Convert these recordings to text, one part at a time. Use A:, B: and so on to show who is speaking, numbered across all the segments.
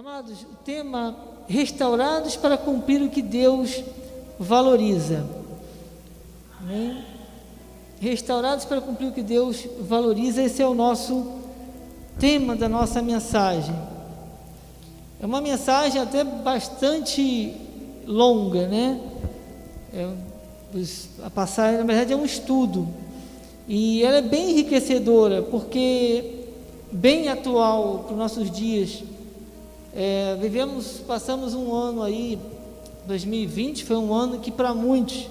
A: Amados, o tema restaurados para cumprir o que Deus valoriza. Amém? Restaurados para cumprir o que Deus valoriza, esse é o nosso tema da nossa mensagem. É uma mensagem até bastante longa, né? É, a passagem, na verdade, é um estudo. E ela é bem enriquecedora, porque bem atual para os nossos dias. É, vivemos, passamos um ano aí, 2020 foi um ano que para muitos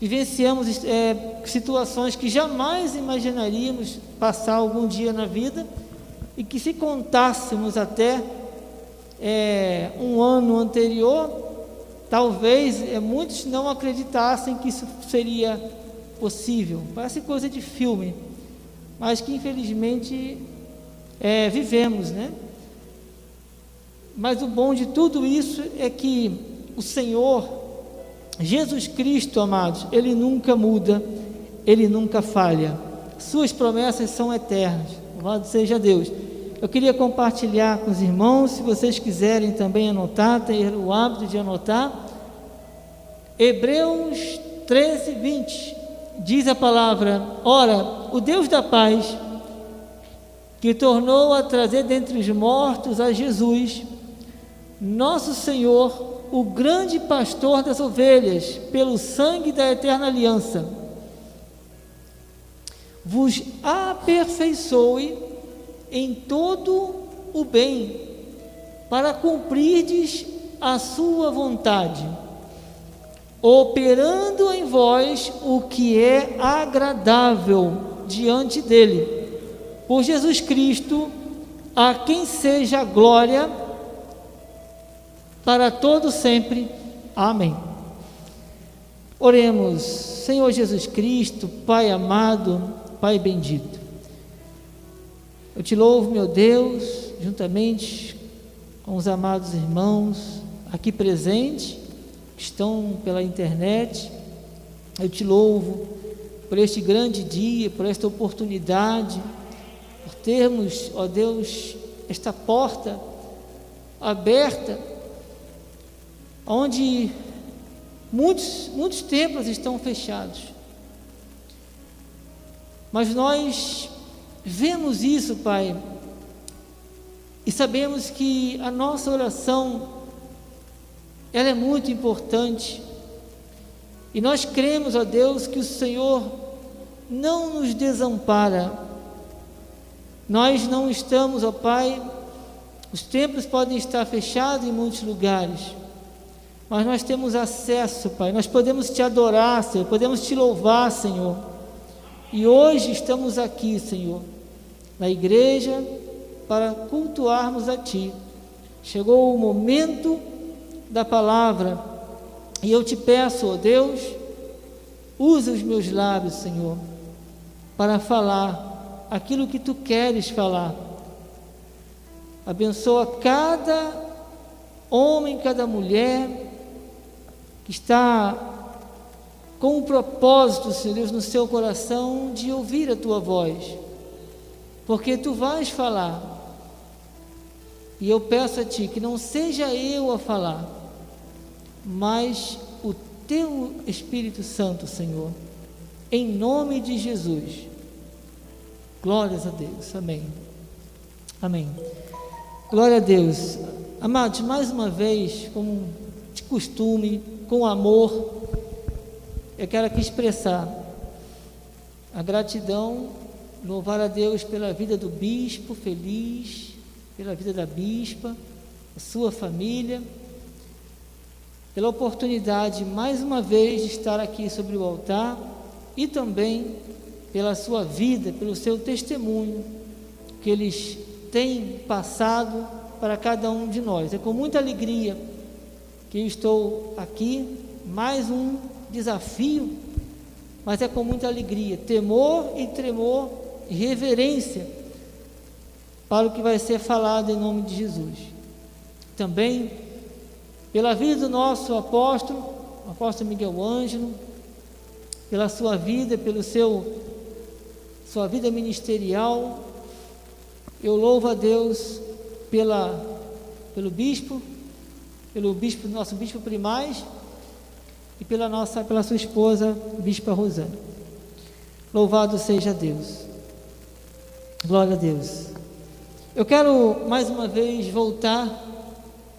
A: vivenciamos é, situações que jamais imaginaríamos passar algum dia na vida e que se contássemos até é, um ano anterior, talvez é, muitos não acreditassem que isso seria possível. Parece coisa de filme, mas que infelizmente é, vivemos, né? Mas o bom de tudo isso é que o Senhor, Jesus Cristo, amados, Ele nunca muda, Ele nunca falha. Suas promessas são eternas. Louvado seja Deus. Eu queria compartilhar com os irmãos, se vocês quiserem também anotar, ter o hábito de anotar. Hebreus 13, 20. Diz a palavra: Ora, o Deus da paz, que tornou a trazer dentre os mortos a Jesus, nosso Senhor, o grande pastor das ovelhas, pelo sangue da eterna aliança, vos aperfeiçoe em todo o bem, para cumprirdes a sua vontade, operando em vós o que é agradável diante dele. Por Jesus Cristo, a quem seja glória para todo sempre. Amém. Oremos, Senhor Jesus Cristo, Pai amado, Pai bendito. Eu te louvo, meu Deus, juntamente com os amados irmãos aqui presentes, que estão pela internet. Eu te louvo por este grande dia, por esta oportunidade, por termos, ó Deus, esta porta aberta onde muitos, muitos templos estão fechados. Mas nós vemos isso, Pai, e sabemos que a nossa oração ela é muito importante. E nós cremos, ó Deus, que o Senhor não nos desampara. Nós não estamos, ó Pai, os templos podem estar fechados em muitos lugares, mas nós temos acesso, Pai. Nós podemos te adorar, Senhor, podemos te louvar, Senhor. E hoje estamos aqui, Senhor, na igreja para cultuarmos a Ti. Chegou o momento da palavra e eu te peço, ó Deus, usa os meus lábios, Senhor, para falar aquilo que Tu queres falar. Abençoa cada homem, cada mulher que está com o propósito, Senhor Deus, no seu coração de ouvir a tua voz, porque tu vais falar. E eu peço a ti que não seja eu a falar, mas o teu Espírito Santo, Senhor, em nome de Jesus. Glórias a Deus. Amém. Amém. Glória a Deus. Amados, mais uma vez, como de costume, com amor, eu quero aqui expressar a gratidão, louvar a Deus pela vida do bispo feliz, pela vida da bispa, a sua família, pela oportunidade mais uma vez de estar aqui sobre o altar e também pela sua vida, pelo seu testemunho que eles têm passado para cada um de nós. É com muita alegria que estou aqui, mais um desafio, mas é com muita alegria, temor e tremor reverência para o que vai ser falado em nome de Jesus. Também pela vida do nosso apóstolo, apóstolo Miguel Ângelo, pela sua vida, pelo seu sua vida ministerial, eu louvo a Deus pela pelo bispo, pelo bispo, nosso bispo primaz e pela nossa, pela sua esposa, bispa Rosana. Louvado seja Deus. Glória a Deus. Eu quero mais uma vez voltar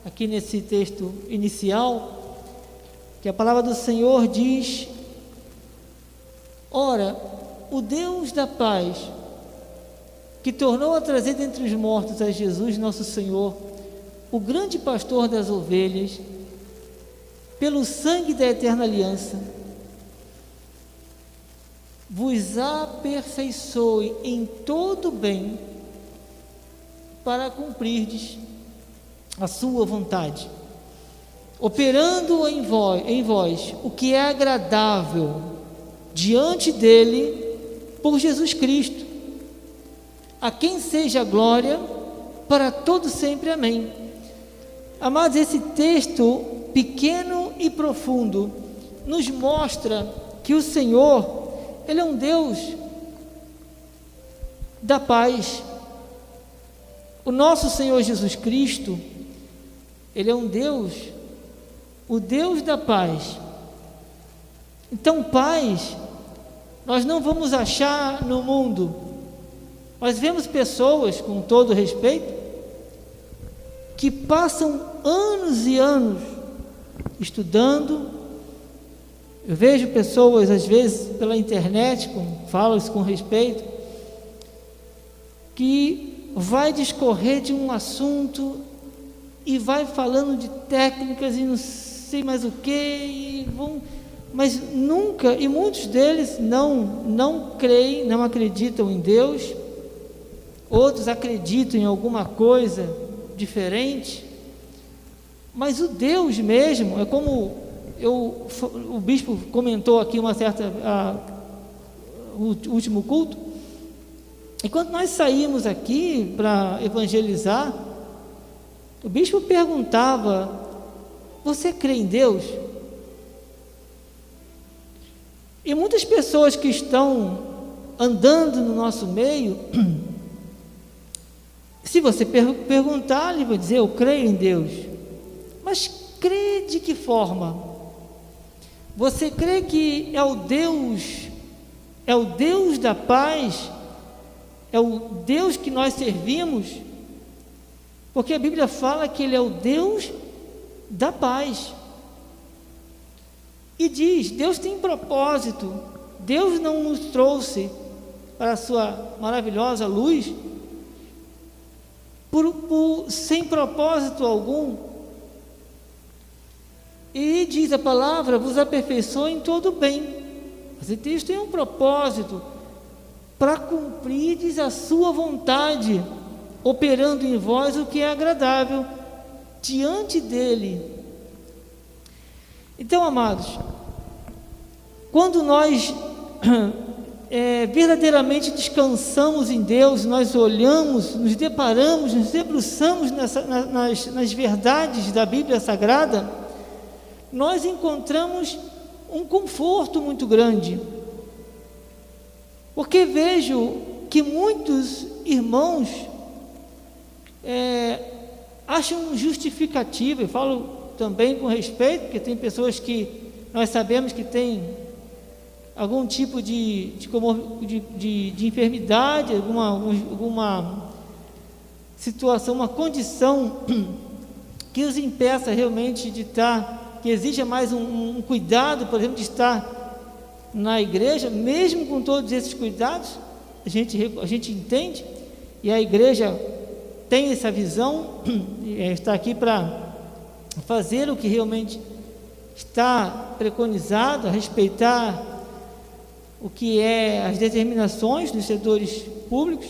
A: aqui nesse texto inicial, que a palavra do Senhor diz: Ora, o Deus da paz, que tornou a trazer dentre os mortos a Jesus, nosso Senhor, o grande pastor das ovelhas, pelo sangue da eterna aliança, vos aperfeiçoe em todo bem para cumprirdes a sua vontade, operando em vós, em vós o que é agradável diante dele por Jesus Cristo, a quem seja glória para todo sempre. Amém. Amados, esse texto pequeno e profundo nos mostra que o Senhor, ele é um Deus da paz. O nosso Senhor Jesus Cristo, ele é um Deus, o Deus da paz. Então, paz, nós não vamos achar no mundo. Nós vemos pessoas, com todo respeito, que passam anos e anos estudando. Eu vejo pessoas, às vezes, pela internet, com, falo isso com respeito, que vai discorrer de um assunto e vai falando de técnicas e não sei mais o que, vão, mas nunca, e muitos deles não, não creem, não acreditam em Deus, outros acreditam em alguma coisa diferente, mas o Deus mesmo, é como eu, o bispo comentou aqui uma certa a, o último culto, e quando nós saímos aqui para evangelizar, o bispo perguntava: Você crê em Deus? E muitas pessoas que estão andando no nosso meio, se você per perguntar, ele vai dizer: Eu creio em Deus. Mas crê de que forma? Você crê que é o Deus, é o Deus da paz, é o Deus que nós servimos? Porque a Bíblia fala que Ele é o Deus da paz. E diz: Deus tem propósito, Deus não nos trouxe para a Sua maravilhosa luz por, por, sem propósito algum. E diz a palavra: vos aperfeiçoe em todo bem. Mas Deus tem um propósito para cumprir a sua vontade operando em vós o que é agradável diante dele. Então, amados, quando nós é, verdadeiramente descansamos em Deus, nós olhamos, nos deparamos, nos debruçamos nessa, nas, nas verdades da Bíblia Sagrada, nós encontramos um conforto muito grande. Porque vejo que muitos irmãos é, acham justificativa, e falo também com respeito, porque tem pessoas que nós sabemos que têm algum tipo de, de, de, de, de enfermidade, alguma, alguma situação, uma condição que os impeça realmente de estar, que exija mais um, um cuidado, por exemplo, de estar na igreja, mesmo com todos esses cuidados, a gente, a gente entende, e a igreja tem essa visão, é, está aqui para fazer o que realmente está preconizado, a respeitar o que é as determinações dos setores públicos.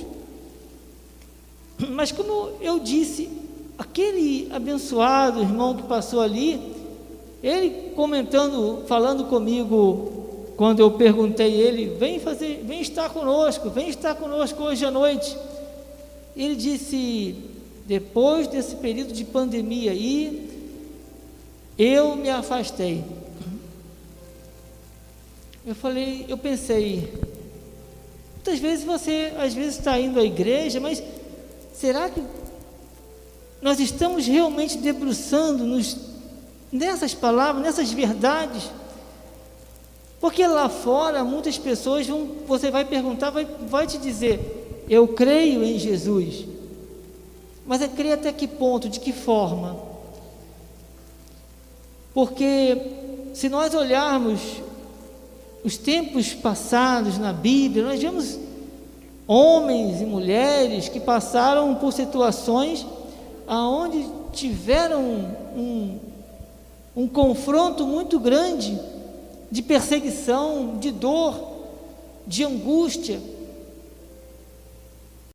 A: Mas como eu disse, aquele abençoado irmão que passou ali, ele comentando, falando comigo, quando eu perguntei ele, vem fazer, vem estar conosco, vem estar conosco hoje à noite. Ele disse: depois desse período de pandemia aí, eu me afastei. Eu falei, eu pensei, muitas vezes você, às vezes está indo à igreja, mas será que nós estamos realmente debruçando nos, nessas palavras, nessas verdades. Porque lá fora muitas pessoas vão, você vai perguntar, vai, vai te dizer, eu creio em Jesus. Mas é crer até que ponto, de que forma? Porque se nós olharmos os tempos passados na Bíblia, nós vemos homens e mulheres que passaram por situações aonde tiveram um, um confronto muito grande de perseguição, de dor, de angústia.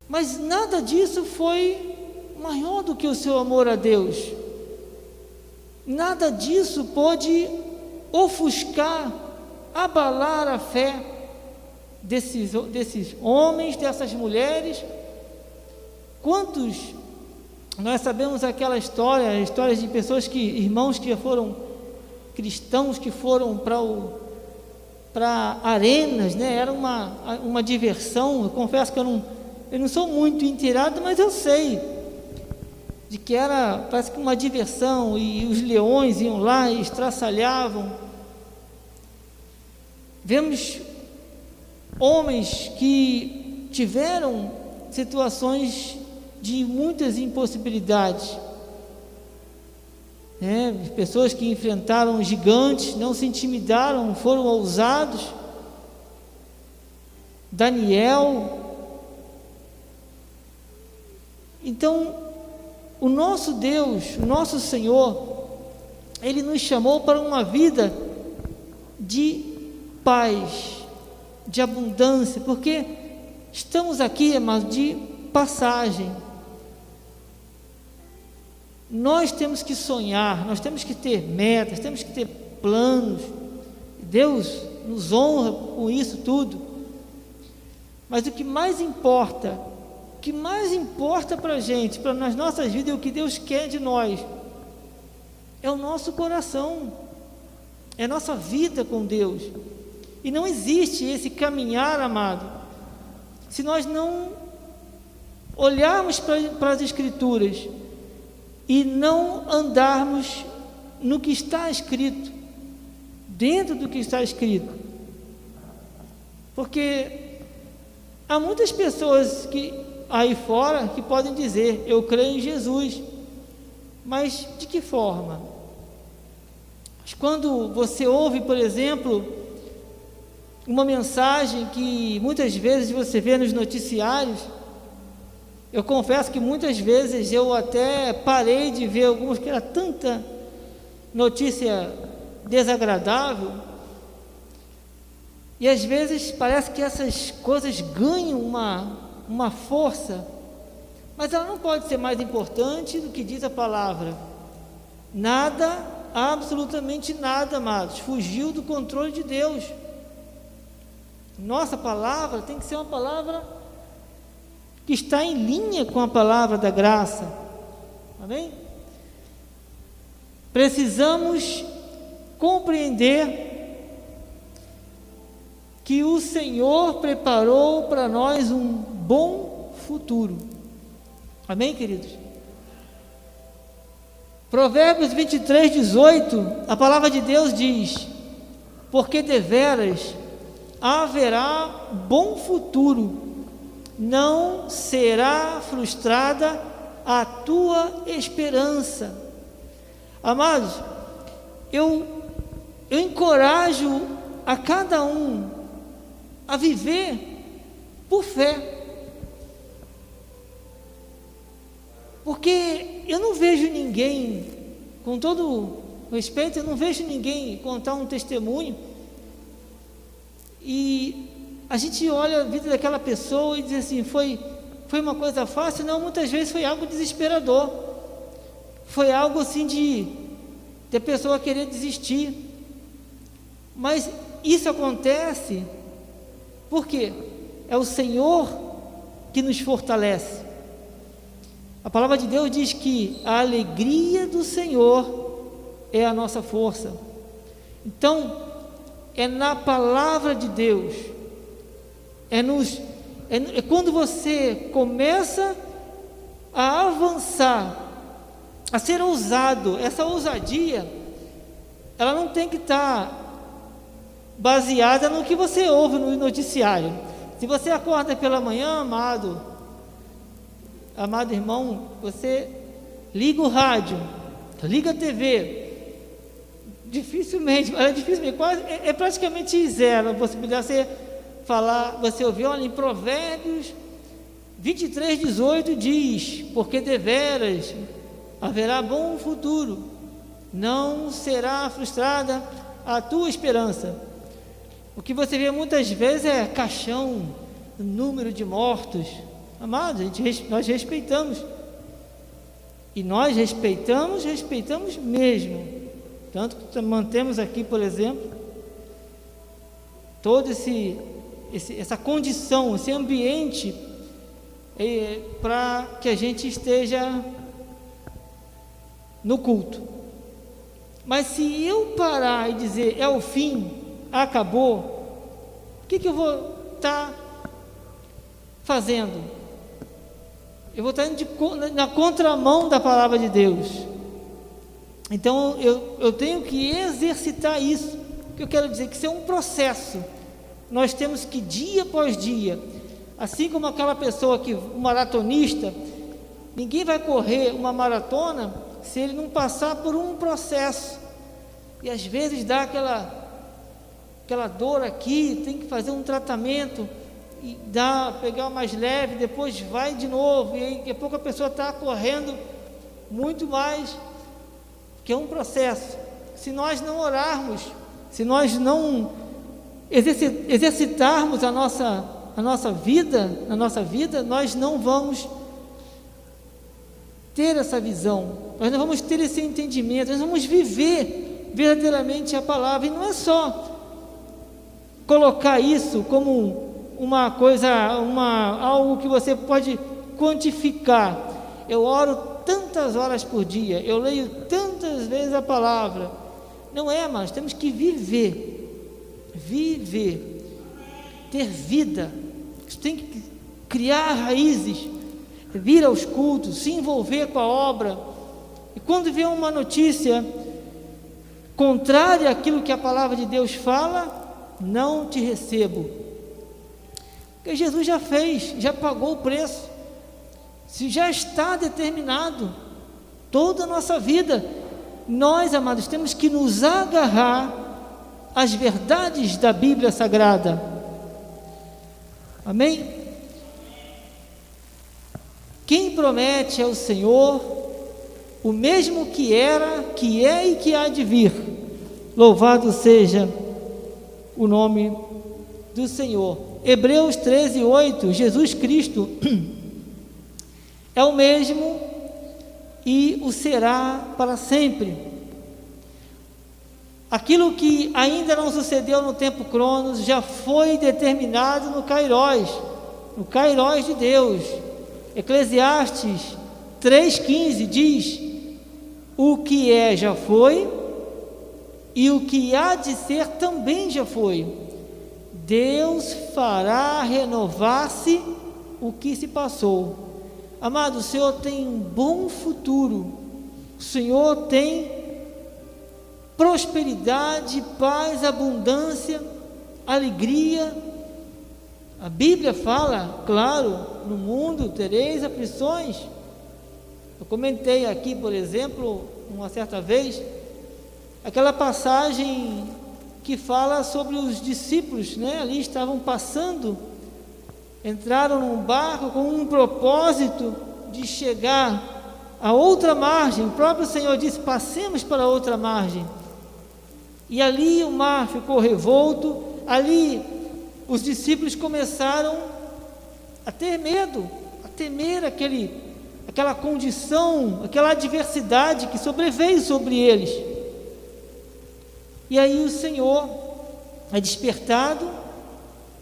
A: Mas nada disso foi maior do que o seu amor a Deus. Nada disso pode ofuscar, abalar a fé desses, desses homens, dessas mulheres. Quantos nós sabemos aquela história, histórias de pessoas que, irmãos que foram cristãos que foram para o para arenas, né? Era uma, uma diversão. Eu confesso que eu não, eu não sou muito inteirado, mas eu sei de que era parece que uma diversão e os leões iam lá e estraçalhavam. Vemos homens que tiveram situações de muitas impossibilidades. Né? Pessoas que enfrentaram gigantes, não se intimidaram, foram ousados. Daniel. Então, o nosso Deus, o nosso Senhor, Ele nos chamou para uma vida de paz, de abundância, porque estamos aqui, mas de passagem. Nós temos que sonhar, nós temos que ter metas, temos que ter planos. Deus nos honra com isso tudo. Mas o que mais importa que mais importa para a gente, para nas nossas vidas, é o que Deus quer de nós. É o nosso coração, é a nossa vida com Deus. E não existe esse caminhar, amado, se nós não olharmos para as Escrituras e não andarmos no que está escrito, dentro do que está escrito. Porque há muitas pessoas que aí fora que podem dizer: Eu creio em Jesus. Mas de que forma? Mas quando você ouve, por exemplo, uma mensagem que muitas vezes você vê nos noticiários, eu confesso que muitas vezes eu até parei de ver algumas que era tanta notícia desagradável. E às vezes parece que essas coisas ganham uma uma força, mas ela não pode ser mais importante do que diz a palavra. Nada, absolutamente nada, amados, fugiu do controle de Deus. Nossa palavra tem que ser uma palavra que está em linha com a palavra da graça. Amém? Precisamos compreender que o Senhor preparou para nós um bom futuro. Amém, queridos? Provérbios 23, 18, a palavra de Deus diz: Porque deveras haverá bom futuro, não será frustrada a tua esperança. Amados, eu, eu encorajo a cada um a viver por fé. Porque eu não vejo ninguém, com todo respeito, eu não vejo ninguém contar um testemunho e a gente olha a vida daquela pessoa e diz assim: foi, foi uma coisa fácil? Não, muitas vezes foi algo desesperador. Foi algo assim de, de a pessoa querer desistir. Mas isso acontece porque é o Senhor que nos fortalece. A palavra de Deus diz que a alegria do Senhor é a nossa força. Então, é na palavra de Deus, é, nos, é, é quando você começa a avançar a ser ousado. Essa ousadia, ela não tem que estar tá baseada no que você ouve no noticiário. Se você acorda pela manhã, amado, amado irmão, você liga o rádio, liga a TV. Dificilmente, é quase, é, é praticamente zero a possibilidade de você falar, você ouvir, olha, em Provérbios 23, 18 diz, porque deveras haverá bom futuro, não será frustrada a tua esperança. O que você vê muitas vezes é caixão, número de mortos. Amados, a gente, nós respeitamos. E nós respeitamos, respeitamos mesmo. Tanto que mantemos aqui, por exemplo, todo esse, esse essa condição, esse ambiente é, para que a gente esteja no culto. Mas se eu parar e dizer é o fim, acabou, o que, que eu vou estar tá fazendo? Eu vou estar tá de, na contramão da palavra de Deus. Então eu, eu tenho que exercitar isso. O que eu quero dizer que isso é um processo. Nós temos que dia após dia, assim como aquela pessoa que, um maratonista, ninguém vai correr uma maratona se ele não passar por um processo. E às vezes dá aquela aquela dor aqui, tem que fazer um tratamento e dá, pegar mais leve, depois vai de novo, e aí daqui a pouco a pessoa está correndo muito mais, que é um processo. Se nós não orarmos, se nós não exercitarmos a nossa, a nossa vida, a nossa vida, nós não vamos ter essa visão, nós não vamos ter esse entendimento, nós vamos viver verdadeiramente a palavra, e não é só colocar isso como uma coisa, uma, algo que você pode quantificar. Eu oro tantas horas por dia, eu leio tantas vezes a palavra. Não é, mas temos que viver, viver, ter vida. Isso tem que criar raízes vir aos cultos, se envolver com a obra. E quando vê uma notícia contrária àquilo que a palavra de Deus fala, não te recebo. Porque Jesus já fez, já pagou o preço. Se já está determinado toda a nossa vida, nós, amados, temos que nos agarrar às verdades da Bíblia Sagrada. Amém? Quem promete é o Senhor, o mesmo que era, que é e que há de vir. Louvado seja o nome do Senhor. Hebreus 13, 8, Jesus Cristo é o mesmo e o será para sempre. Aquilo que ainda não sucedeu no tempo Cronos já foi determinado no Cairós, no Cairós de Deus. Eclesiastes 3,15 diz: O que é já foi, e o que há de ser também já foi. Deus fará renovar-se o que se passou. Amado, o Senhor tem um bom futuro, o Senhor tem prosperidade, paz, abundância, alegria, a Bíblia fala, claro, no mundo tereis aflições. Eu comentei aqui, por exemplo, uma certa vez, aquela passagem que fala sobre os discípulos, né? Ali estavam passando, entraram num barco com um propósito de chegar a outra margem. O próprio Senhor disse: passemos para outra margem. E ali o mar ficou revolto, ali os discípulos começaram a ter medo, a temer aquele, aquela condição, aquela adversidade que sobreveio sobre eles. E aí o Senhor é despertado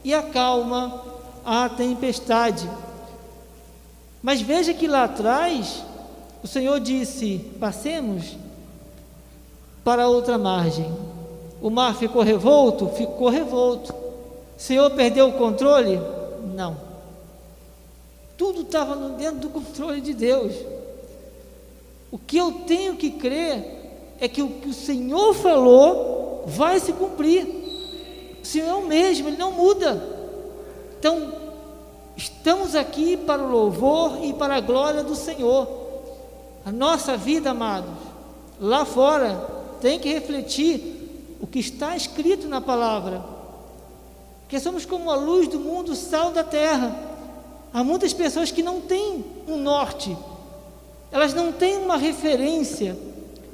A: e acalma a tempestade. Mas veja que lá atrás o Senhor disse: passemos para outra margem. O mar ficou revolto? Ficou revolto. O Senhor perdeu o controle? Não. Tudo estava dentro do controle de Deus. O que eu tenho que crer é que o que o Senhor falou vai se cumprir. O Senhor é o mesmo, Ele não muda. Então, estamos aqui para o louvor e para a glória do Senhor. A nossa vida, amados, lá fora, tem que refletir o que está escrito na palavra. Porque somos como a luz do mundo, sal da terra. Há muitas pessoas que não têm um norte, elas não têm uma referência.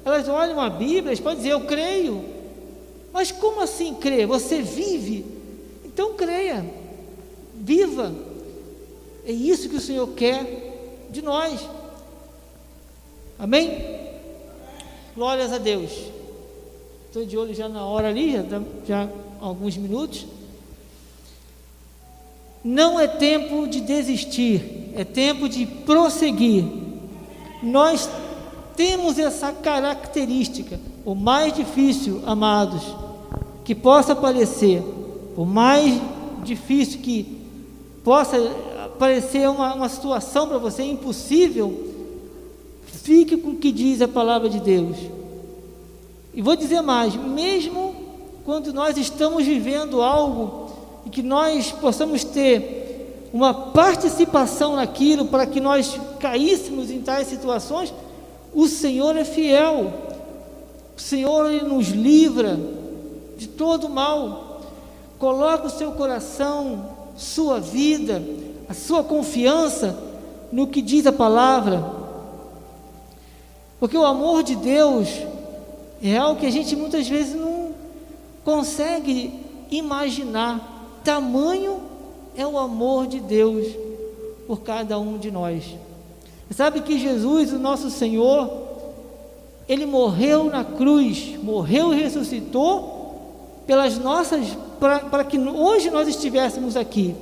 A: Elas olham a Bíblia, elas podem dizer, eu creio. Mas como assim crer? Você vive? Então creia, viva. É isso que o Senhor quer de nós. Amém? Glórias a Deus. Estou de olho já na hora ali, já, já alguns minutos. Não é tempo de desistir, é tempo de prosseguir. Nós temos essa característica. O mais difícil, amados, que possa parecer, o mais difícil que possa parecer uma, uma situação para você impossível, fique com o que diz a palavra de Deus. E vou dizer mais: mesmo quando nós estamos vivendo algo e que nós possamos ter uma participação naquilo para que nós caíssemos em tais situações, o Senhor é fiel. O Senhor ele nos livra de todo mal. Coloque o seu coração, sua vida, a sua confiança no que diz a palavra. Porque o amor de Deus é algo que a gente muitas vezes não consegue imaginar. Tamanho é o amor de Deus por cada um de nós. Sabe que Jesus, o nosso Senhor, ele morreu na cruz, morreu e ressuscitou pelas nossas para que hoje nós estivéssemos aqui.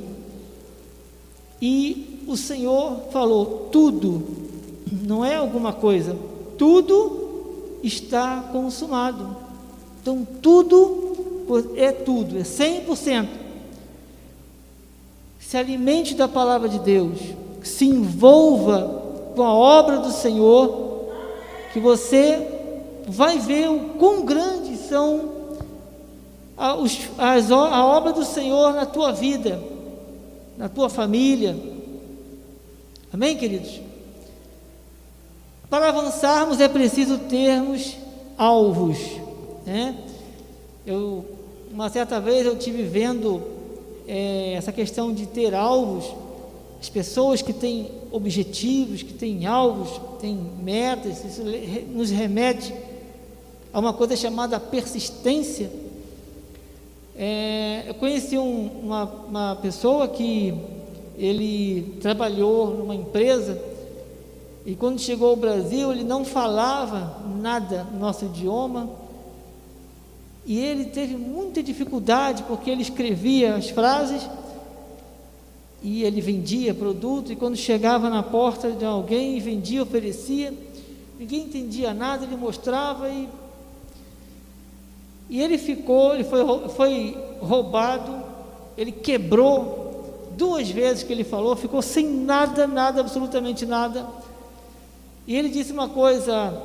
A: E o Senhor falou: tudo, não é alguma coisa, tudo está consumado. Então, tudo é tudo, é 100% se alimente da palavra de Deus, se envolva com a obra do Senhor, que você vai ver o quão grandes são a, os, as, a obra do Senhor na tua vida, na tua família. Amém, queridos? Para avançarmos é preciso termos alvos. Né? Eu, uma certa vez eu tive vendo é, essa questão de ter alvos, as pessoas que têm objetivos, que têm alvos, têm metas, isso nos remete a uma coisa chamada persistência. É, eu conheci um, uma, uma pessoa que ele trabalhou numa empresa e quando chegou ao Brasil ele não falava nada no nosso idioma. E ele teve muita dificuldade porque ele escrevia as frases e ele vendia produto. E quando chegava na porta de alguém vendia, oferecia, ninguém entendia nada, ele mostrava e e ele ficou, ele foi, foi roubado, ele quebrou. Duas vezes que ele falou, ficou sem nada, nada, absolutamente nada. E ele disse uma coisa,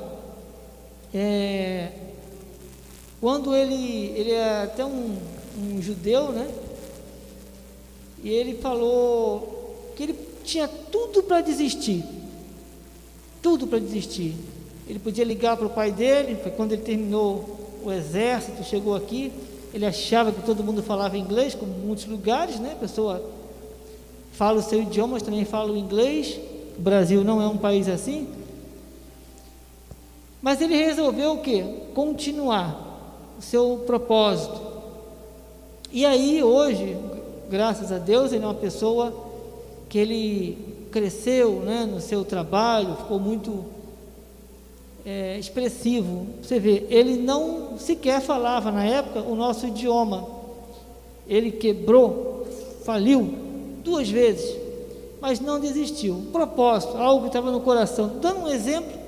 A: é, quando ele, ele é até um, um judeu, né? E ele falou que ele tinha tudo para desistir. Tudo para desistir. Ele podia ligar para o pai dele, foi quando ele terminou o exército, chegou aqui, ele achava que todo mundo falava inglês, como muitos lugares, né? A pessoa fala o seu idioma, mas também fala o inglês. O Brasil não é um país assim. Mas ele resolveu o quê? Continuar o seu propósito. E aí, hoje, graças a Deus, ele é uma pessoa que ele cresceu né, no seu trabalho, ficou muito é, expressivo. Você vê, ele não sequer falava na época o nosso idioma. Ele quebrou, faliu duas vezes, mas não desistiu. Propósito, algo que estava no coração. Dando um exemplo,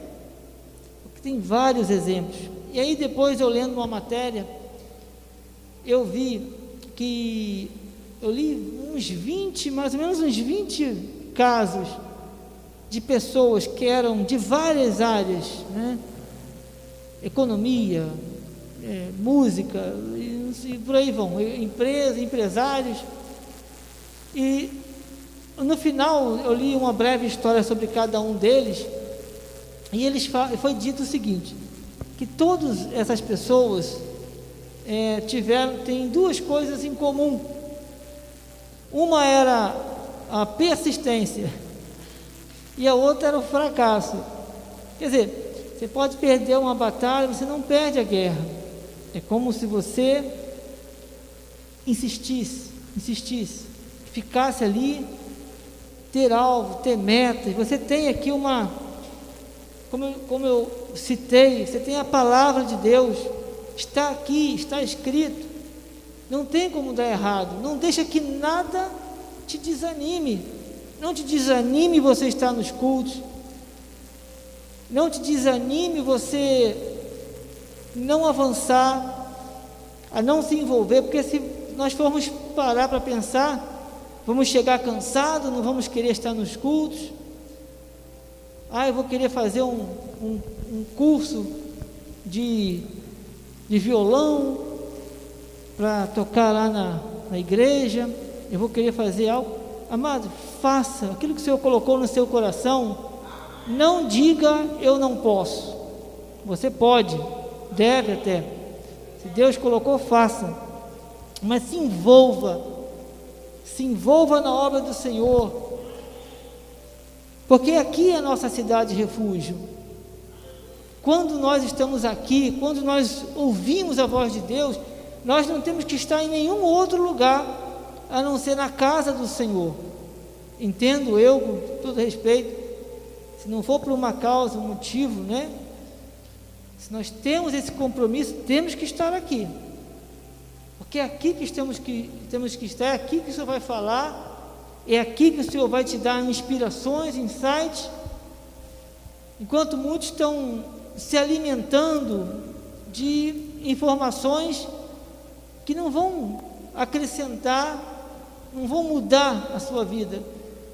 A: tem vários exemplos. E aí depois eu lendo uma matéria, eu vi que eu li uns 20, mais ou menos uns 20 casos de pessoas que eram de várias áreas, né? economia, é, música, e, e por aí vão, empresas, empresários. E no final eu li uma breve história sobre cada um deles, e eles foi dito o seguinte: que todas essas pessoas é, tiveram, têm duas coisas em comum. Uma era a persistência e a outra era o fracasso. Quer dizer, você pode perder uma batalha, você não perde a guerra. É como se você insistisse, insistisse, ficasse ali, ter alvo, ter metas. Você tem aqui uma, como eu, como eu citei, você tem a palavra de Deus, está aqui, está escrito. Não tem como dar errado. Não deixa que nada te desanime. Não te desanime você estar nos cultos. Não te desanime você não avançar, a não se envolver, porque se nós formos parar para pensar, vamos chegar cansado, não vamos querer estar nos cultos. Ah, eu vou querer fazer um, um, um curso de, de violão para tocar lá na, na igreja. Eu vou querer fazer algo. Amado, faça aquilo que o Senhor colocou no seu coração. Não diga eu não posso. Você pode, deve até. Se Deus colocou, faça. Mas se envolva. Se envolva na obra do Senhor. Porque aqui é a nossa cidade de refúgio. Quando nós estamos aqui, quando nós ouvimos a voz de Deus, nós não temos que estar em nenhum outro lugar a não ser na casa do Senhor. Entendo eu, com todo respeito, se não for por uma causa, um motivo, né? Se nós temos esse compromisso, temos que estar aqui. Porque é aqui que temos que, temos que estar, é aqui que o Senhor vai falar é aqui que o Senhor vai te dar inspirações, insights. Enquanto muitos estão se alimentando de informações que não vão acrescentar, não vão mudar a sua vida.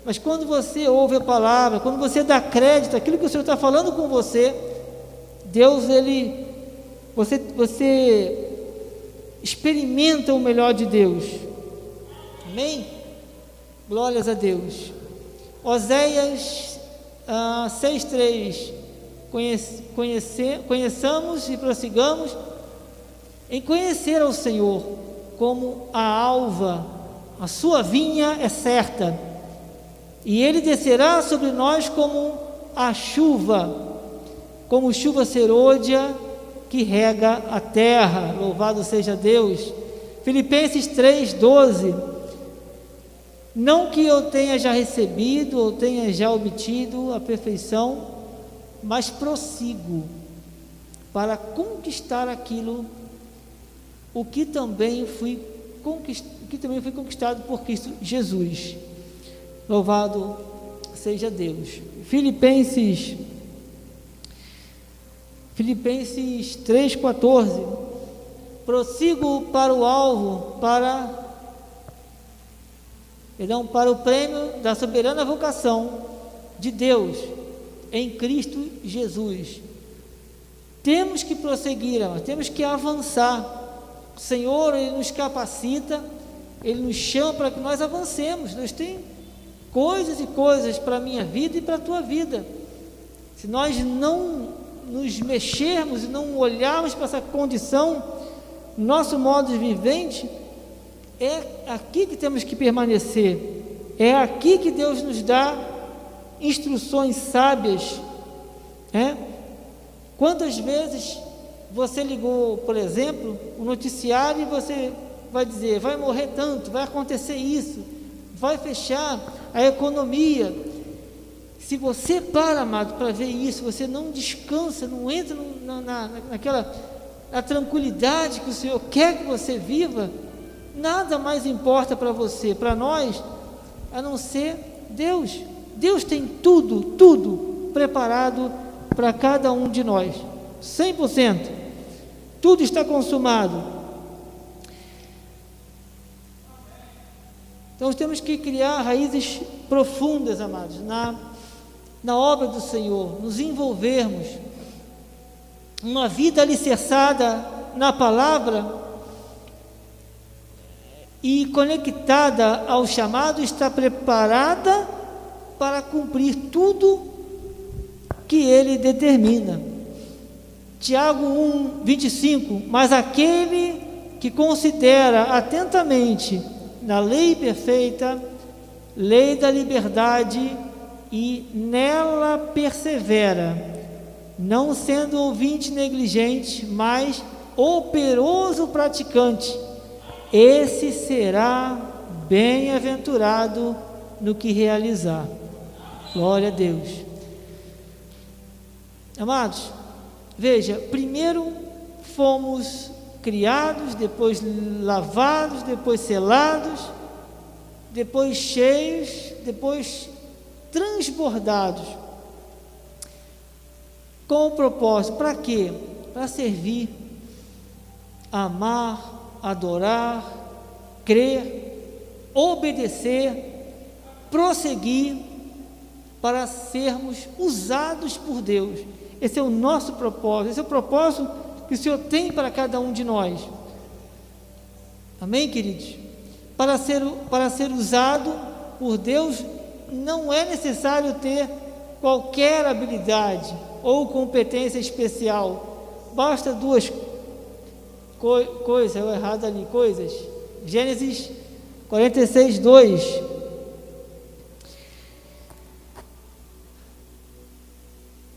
A: Mas quando você ouve a palavra, quando você dá crédito àquilo que o Senhor está falando com você, Deus, Ele, você, você experimenta o melhor de Deus. Amém? Glórias a Deus. Oséias ah, 6,3. Conhece, conheçamos e prossigamos em conhecer ao Senhor como a alva, a sua vinha é certa, e ele descerá sobre nós como a chuva, como chuva serôdia que rega a terra. Louvado seja Deus. Filipenses 3,12 não que eu tenha já recebido ou tenha já obtido a perfeição, mas prossigo para conquistar aquilo o que também fui que também conquistado por Cristo Jesus. Louvado seja Deus. Filipenses Filipenses 3:14 Prossigo para o alvo para perdão, para o prêmio da soberana vocação de Deus em Cristo Jesus. Temos que prosseguir, temos que avançar. O Senhor, Ele nos capacita, Ele nos chama para que nós avancemos. Deus tem coisas e coisas para a minha vida e para a tua vida. Se nós não nos mexermos e não olharmos para essa condição, nosso modo de vivente, é aqui que temos que permanecer. É aqui que Deus nos dá instruções sábias. É? Quantas vezes você ligou, por exemplo, o noticiário e você vai dizer, vai morrer tanto, vai acontecer isso, vai fechar a economia. Se você para, amado, para ver isso, você não descansa, não entra na, na, naquela na tranquilidade que o Senhor quer que você viva, Nada mais importa para você, para nós, a não ser Deus. Deus tem tudo, tudo preparado para cada um de nós. 100%. Tudo está consumado. Então temos que criar raízes profundas, amados, na, na obra do Senhor, nos envolvermos, uma vida alicerçada na palavra e conectada ao chamado, está preparada para cumprir tudo que ele determina. Tiago 1, 25: Mas aquele que considera atentamente na lei perfeita, lei da liberdade, e nela persevera, não sendo ouvinte negligente, mas operoso praticante, esse será bem-aventurado no que realizar. Glória a Deus. Amados, veja, primeiro fomos criados, depois lavados, depois selados, depois cheios, depois transbordados. Com o propósito, para quê? Para servir, amar, adorar, crer, obedecer, prosseguir, para sermos usados por Deus. Esse é o nosso propósito, esse é o propósito que o Senhor tem para cada um de nós. Amém, queridos? Para ser, para ser usado por Deus, não é necessário ter qualquer habilidade ou competência especial. Basta duas co coisas, eu errado ali, coisas. Gênesis 46, 2.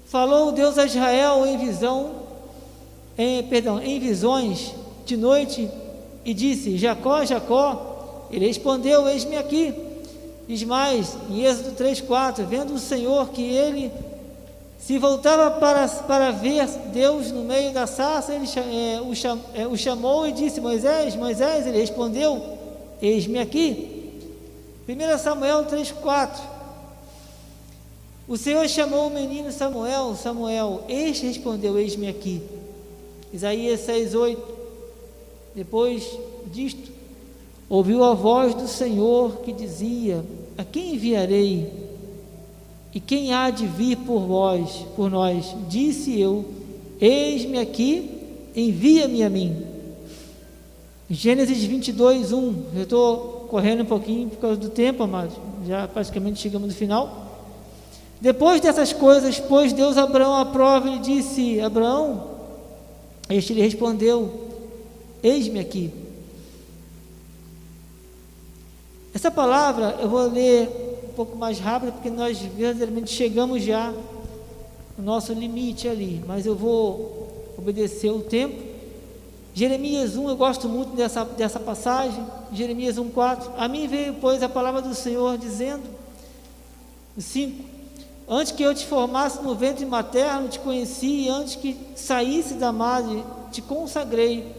A: Falou Deus a Israel em visão, em, perdão, em visões de noite e disse: Jacó, Jacó. Ele respondeu: Eis-me aqui. Diz mais, em Êxodo 3,4: Vendo o Senhor que ele se voltava para, para ver Deus no meio da sarça, ele é, o, cham, é, o chamou e disse: Moisés, Moisés. Ele respondeu: Eis-me aqui. 1 Samuel 3,4 o Senhor chamou o menino Samuel, Samuel, este respondeu: Eis-me aqui. Isaías 6,8. Depois disto, ouviu a voz do Senhor que dizia: A quem enviarei? E quem há de vir por vós, por nós? Disse eu: Eis-me aqui, envia-me a mim. Gênesis 22, 1. Eu estou correndo um pouquinho por causa do tempo, amados. Já praticamente chegamos no final. Depois dessas coisas, pôs Deus Abraão à prova e disse: Abraão, este lhe respondeu: Eis-me aqui. Essa palavra eu vou ler pouco mais rápido, porque nós verdadeiramente chegamos já no nosso limite ali, mas eu vou obedecer o tempo. Jeremias 1, eu gosto muito dessa, dessa passagem, Jeremias 1, 4. A mim veio, pois, a palavra do Senhor dizendo, 5: Antes que eu te formasse no ventre materno, te conheci, e antes que saísse da madre, te consagrei,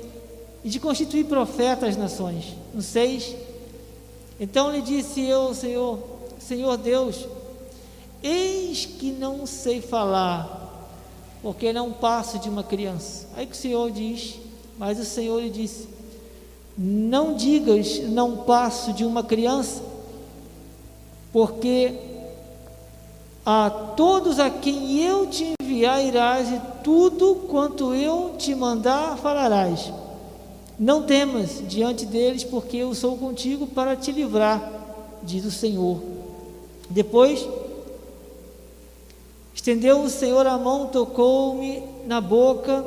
A: e te constituí profeta às nações. No 6. Então lhe disse eu, Senhor, Senhor Deus, eis que não sei falar, porque não passo de uma criança. Aí que o Senhor diz, mas o Senhor lhe disse: Não digas, não passo de uma criança, porque a todos a quem eu te enviar irás, e tudo quanto eu te mandar falarás. Não temas diante deles, porque eu sou contigo para te livrar, diz o Senhor. Depois, estendeu o Senhor a mão, tocou-me na boca,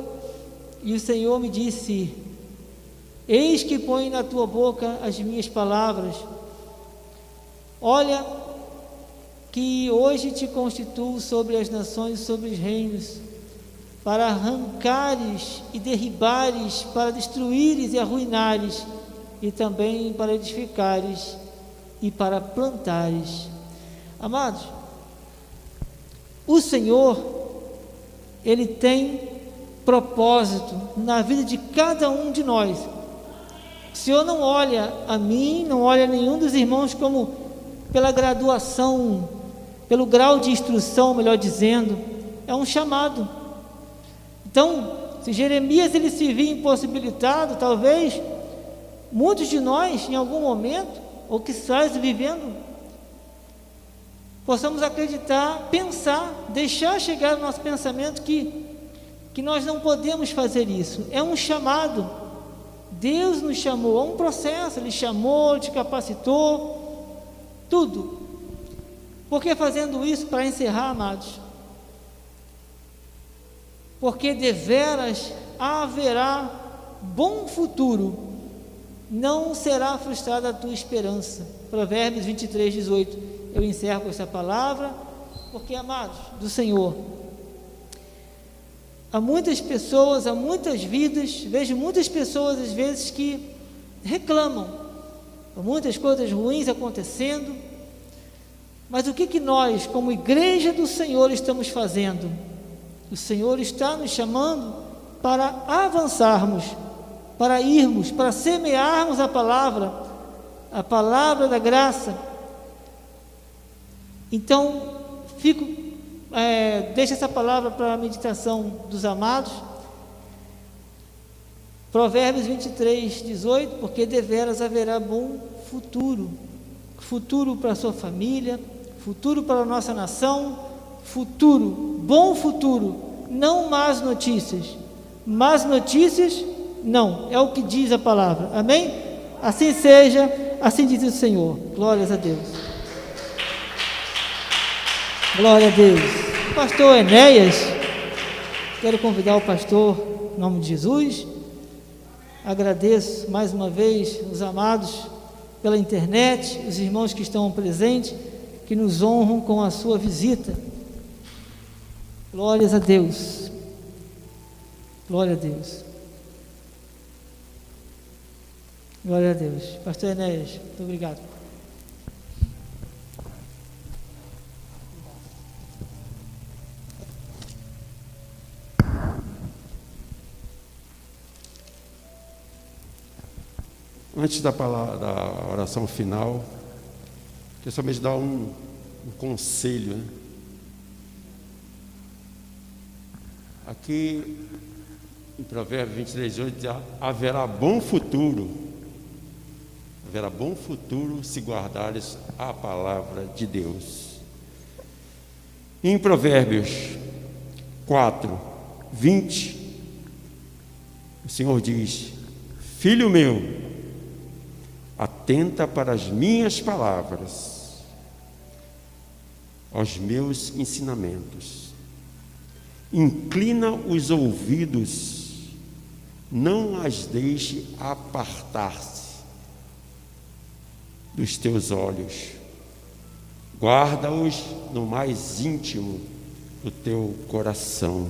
A: e o Senhor me disse: Eis que põe na tua boca as minhas palavras. Olha, que hoje te constituo sobre as nações sobre os reinos, para arrancares e derribares, para destruíres e arruinares, e também para edificares e para plantares. Amados, o Senhor, Ele tem propósito na vida de cada um de nós. O Senhor não olha a mim, não olha a nenhum dos irmãos como pela graduação pelo grau de instrução, melhor dizendo, é um chamado. Então, se Jeremias ele se via impossibilitado, talvez muitos de nós, em algum momento, ou que estás vivendo, possamos acreditar, pensar, deixar chegar no nosso pensamento que, que nós não podemos fazer isso. É um chamado. Deus nos chamou, é um processo, Ele chamou, te capacitou, tudo. Por que fazendo isso para encerrar, amados? Porque deveras haverá bom futuro, não será frustrada a tua esperança. Provérbios 23, 18. Eu encerro com essa palavra, porque, amados do Senhor, há muitas pessoas, há muitas vidas, vejo muitas pessoas às vezes que reclamam, há muitas coisas ruins acontecendo, mas o que, que nós, como igreja do Senhor, estamos fazendo? O Senhor está nos chamando para avançarmos, para irmos, para semearmos a palavra, a palavra da graça. Então, fico, é, deixa essa palavra para a meditação dos amados. Provérbios 23, 18, porque deveras haverá bom futuro, futuro para a sua família, futuro para a nossa nação, futuro, bom futuro, não más notícias. Más notícias, não, é o que diz a palavra. Amém? Assim seja, assim diz o Senhor. Glórias a Deus. Glória a Deus. Pastor Enéas, quero convidar o pastor, em nome de Jesus. Agradeço mais uma vez os amados pela internet, os irmãos que estão presentes, que nos honram com a sua visita. Glórias a Deus. Glória a Deus. Glória a Deus. Pastor Enéas, muito obrigado.
B: Antes da, palavra, da oração final, quero somente dar um, um conselho. Né? Aqui em Provérbios 23, 8 diz, haverá bom futuro, haverá bom futuro se guardares a palavra de Deus. Em Provérbios 4, 20, o Senhor diz: Filho meu, atenta para as minhas palavras, aos meus ensinamentos Inclina os ouvidos, não as deixe apartar-se dos teus olhos. Guarda-os no mais íntimo do teu coração.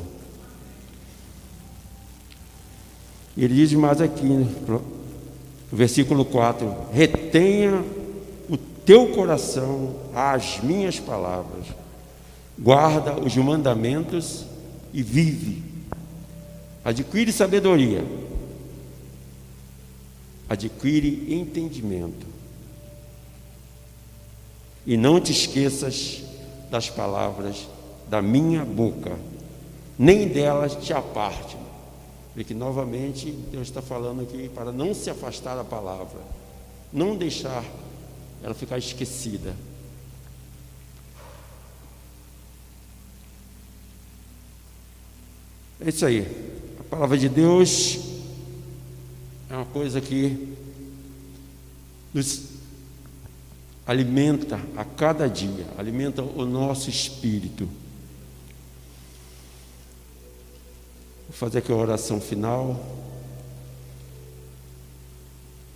B: Ele diz mais aqui, no versículo 4: retenha o teu coração às minhas palavras, guarda os mandamentos e vive. Adquire sabedoria. Adquire entendimento. E não te esqueças das palavras da minha boca, nem delas te aparte. Porque novamente Deus está falando aqui para não se afastar da palavra, não deixar ela ficar esquecida. É isso aí. A palavra de Deus é uma coisa que nos alimenta a cada dia, alimenta o nosso espírito. Fazer aqui a oração final.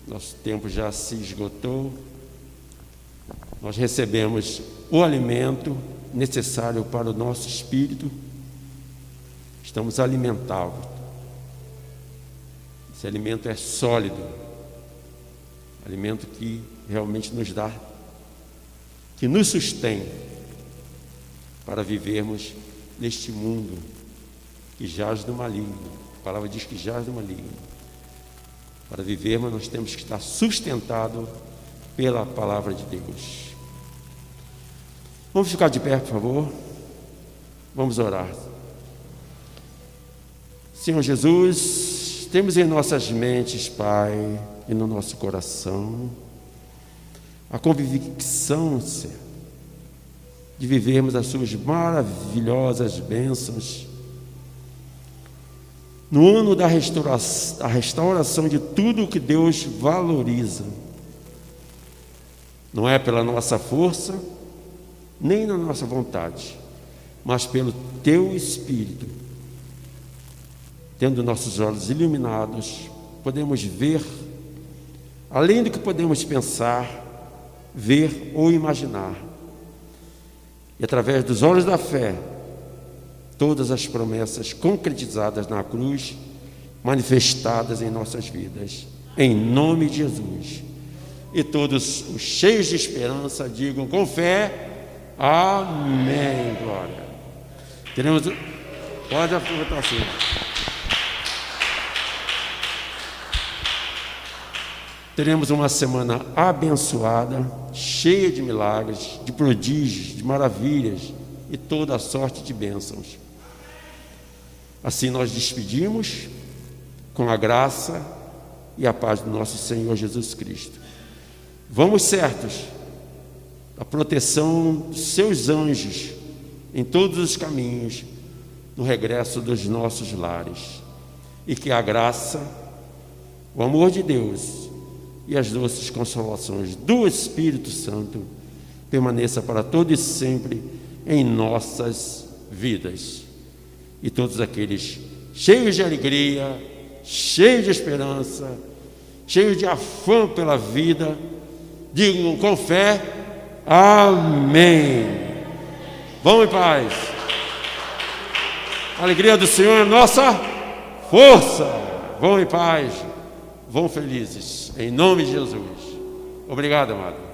B: Nosso tempo já se esgotou. Nós recebemos o alimento necessário para o nosso espírito estamos alimentados. Esse alimento é sólido, alimento que realmente nos dá, que nos sustém para vivermos neste mundo que jaz do maligno. A palavra diz que jaz do maligno. Para vivermos, nós temos que estar sustentado pela palavra de Deus. Vamos ficar de pé, por favor. Vamos orar. Senhor Jesus, temos em nossas mentes, Pai, e no nosso coração, a convicção, Senhor, de vivermos as suas maravilhosas bênçãos. No ano da restauração, restauração de tudo o que Deus valoriza. Não é pela nossa força, nem na nossa vontade, mas pelo teu Espírito. Tendo nossos olhos iluminados, podemos ver, além do que podemos pensar, ver ou imaginar. E através dos olhos da fé, todas as promessas concretizadas na cruz, manifestadas em nossas vidas, em nome de Jesus. E todos os cheios de esperança digam com fé: Amém. Glória. Teremos. Pode aproveitar assim. Teremos uma semana abençoada, cheia de milagres, de prodígios, de maravilhas e toda a sorte de bênçãos. Assim nós despedimos com a graça e a paz do nosso Senhor Jesus Cristo. Vamos certos da proteção dos seus anjos em todos os caminhos no regresso dos nossos lares. E que a graça, o amor de Deus e as doces consolações do Espírito Santo permaneça para todo e sempre em nossas vidas. E todos aqueles cheios de alegria, cheios de esperança, cheios de afã pela vida, digam com fé: Amém. Vamos em paz. A alegria do Senhor é nossa força. Vão em paz. Vão felizes. Em nome de Jesus. Obrigado, amado.